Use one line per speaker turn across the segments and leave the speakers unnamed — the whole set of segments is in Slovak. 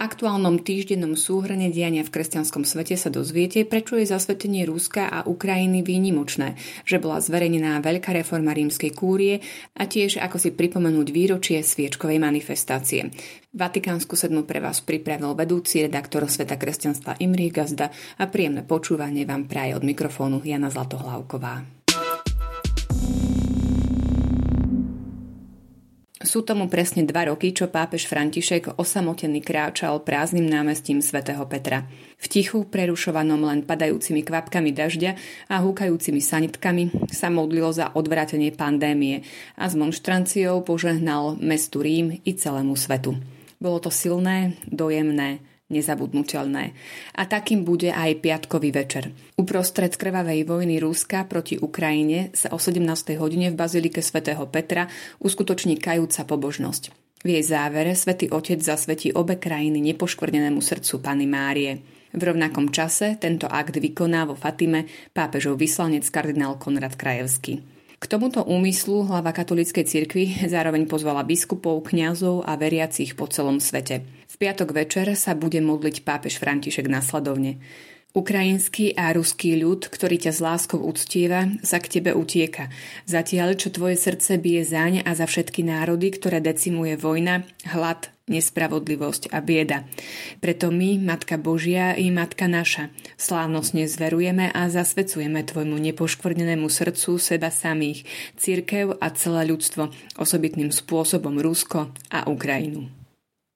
aktuálnom týždennom súhrne diania v kresťanskom svete sa dozviete, prečo je zasvetenie Ruska a Ukrajiny výnimočné, že bola zverejnená veľká reforma rímskej kúrie a tiež ako si pripomenúť výročie sviečkovej manifestácie. Vatikánsku sedmu pre vás pripravil vedúci redaktor Sveta kresťanstva Imrich Gazda a príjemné počúvanie vám praje od mikrofónu Jana Zlatohlávková. Sú tomu presne dva roky, čo pápež František osamotený kráčal prázdnym námestím svätého Petra. V tichu, prerušovanom len padajúcimi kvapkami dažďa a húkajúcimi sanitkami sa modlilo za odvrátenie pandémie a s monštranciou požehnal mestu Rím i celému svetu. Bolo to silné, dojemné, nezabudnutelné. A takým bude aj piatkový večer. Uprostred krvavej vojny Ruska proti Ukrajine sa o 17. hodine v Bazilike svätého Petra uskutoční kajúca pobožnosť. V jej závere svätý Otec zasvetí obe krajiny nepoškvrnenému srdcu Pany Márie. V rovnakom čase tento akt vykoná vo Fatime pápežov vyslanec kardinál Konrad Krajevský. K tomuto úmyslu hlava katolíckej cirkvi zároveň pozvala biskupov, kňazov a veriacich po celom svete. V piatok večer sa bude modliť pápež František nasledovne. Ukrajinský a ruský ľud, ktorý ťa s láskou uctieva, sa k tebe utieka. Zatiaľ, čo tvoje srdce bije zaň a za všetky národy, ktoré decimuje vojna, hlad, nespravodlivosť a bieda. Preto my, Matka Božia i Matka naša, slávnostne zverujeme a zasvecujeme Tvojmu nepoškvrnenému srdcu seba samých, církev a celé ľudstvo, osobitným spôsobom Rusko a Ukrajinu.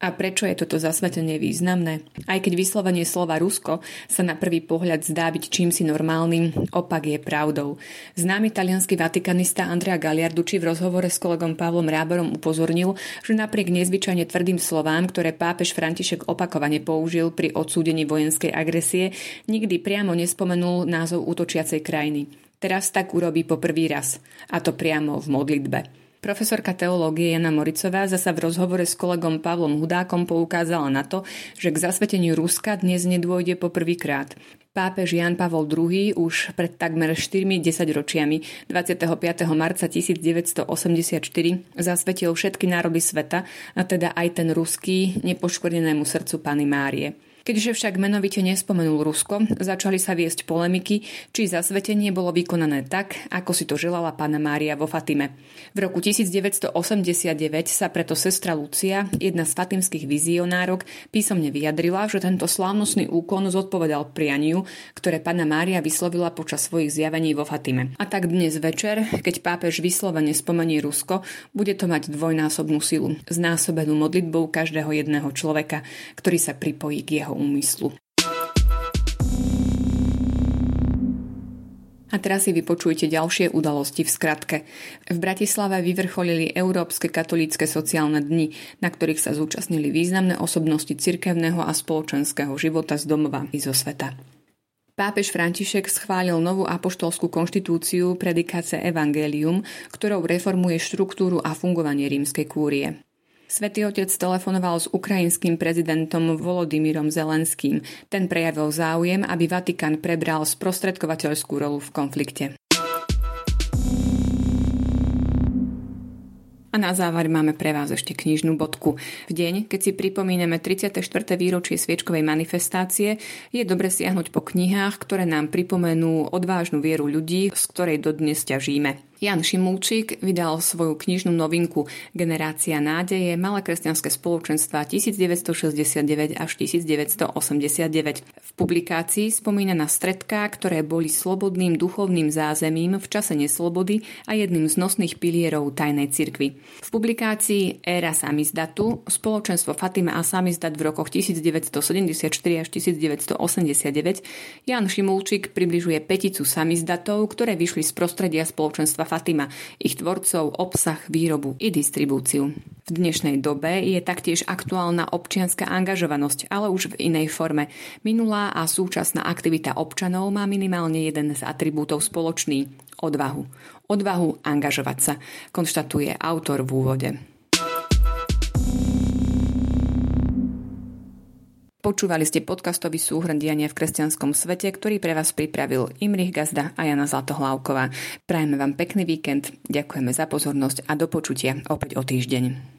A prečo je toto zasvetenie významné? Aj keď vyslovenie slova Rusko sa na prvý pohľad zdá byť čím si normálnym, opak je pravdou. Známy talianský vatikanista Andrea Galiarducci v rozhovore s kolegom Pavlom Ráborom upozornil, že napriek nezvyčajne tvrdým slovám, ktoré pápež František opakovane použil pri odsúdení vojenskej agresie, nikdy priamo nespomenul názov útočiacej krajiny. Teraz tak urobí po prvý raz, a to priamo v modlitbe. Profesorka teológie Jana Moricová zasa v rozhovore s kolegom Pavlom Hudákom poukázala na to, že k zasveteniu Ruska dnes nedôjde po prvýkrát. Pápež Jan Pavol II už pred takmer 4 ročiami 25. marca 1984 zasvetil všetky národy sveta, a teda aj ten ruský, nepoškvrnenému srdcu Pany Márie. Keďže však menovite nespomenul Rusko, začali sa viesť polemiky, či zasvetenie bolo vykonané tak, ako si to želala pána Mária vo Fatime. V roku 1989 sa preto sestra Lucia, jedna z fatimských vizionárok, písomne vyjadrila, že tento slávnostný úkon zodpovedal prianiu, ktoré pána Mária vyslovila počas svojich zjavení vo Fatime. A tak dnes večer, keď pápež vyslovene spomenie Rusko, bude to mať dvojnásobnú silu, znásobenú modlitbou každého jedného človeka, ktorý sa pripojí k jeho úmyslu. A teraz si vypočujte ďalšie udalosti v skratke. V Bratislave vyvrcholili Európske katolícke sociálne dni, na ktorých sa zúčastnili významné osobnosti cirkevného a spoločenského života z domova i zo sveta. Pápež František schválil novú apoštolskú konštitúciu Predikáce Evangelium, ktorou reformuje štruktúru a fungovanie rímskej kúrie. Svetý otec telefonoval s ukrajinským prezidentom Volodymyrom Zelenským. Ten prejavil záujem, aby Vatikán prebral sprostredkovateľskú rolu v konflikte. A na záver máme pre vás ešte knižnú bodku. V deň, keď si pripomíname 34. výročie sviečkovej manifestácie, je dobre siahnuť po knihách, ktoré nám pripomenú odvážnu vieru ľudí, z ktorej dodnes ťažíme. Jan Šimulčík vydal svoju knižnú novinku Generácia nádeje, malé kresťanské spoločenstva 1969 až 1989. V publikácii spomína na stredká, ktoré boli slobodným duchovným zázemím v čase neslobody a jedným z nosných pilierov tajnej cirkvy. V publikácii Éra samizdatu spoločenstvo Fatima a samizdat v rokoch 1974 až 1989 Jan Šimulčík približuje peticu samizdatov, ktoré vyšli z prostredia spoločenstva Fatima, ich tvorcov, obsah, výrobu i distribúciu. V dnešnej dobe je taktiež aktuálna občianská angažovanosť, ale už v inej forme. Minulá a súčasná aktivita občanov má minimálne jeden z atribútov spoločný – odvahu. Odvahu angažovať sa, konštatuje autor v úvode. Počúvali ste podcastový súhrn diania v kresťanskom svete, ktorý pre vás pripravil Imrich Gazda a Jana Zlatohlávková. Prajeme vám pekný víkend, ďakujeme za pozornosť a do počutia opäť o týždeň.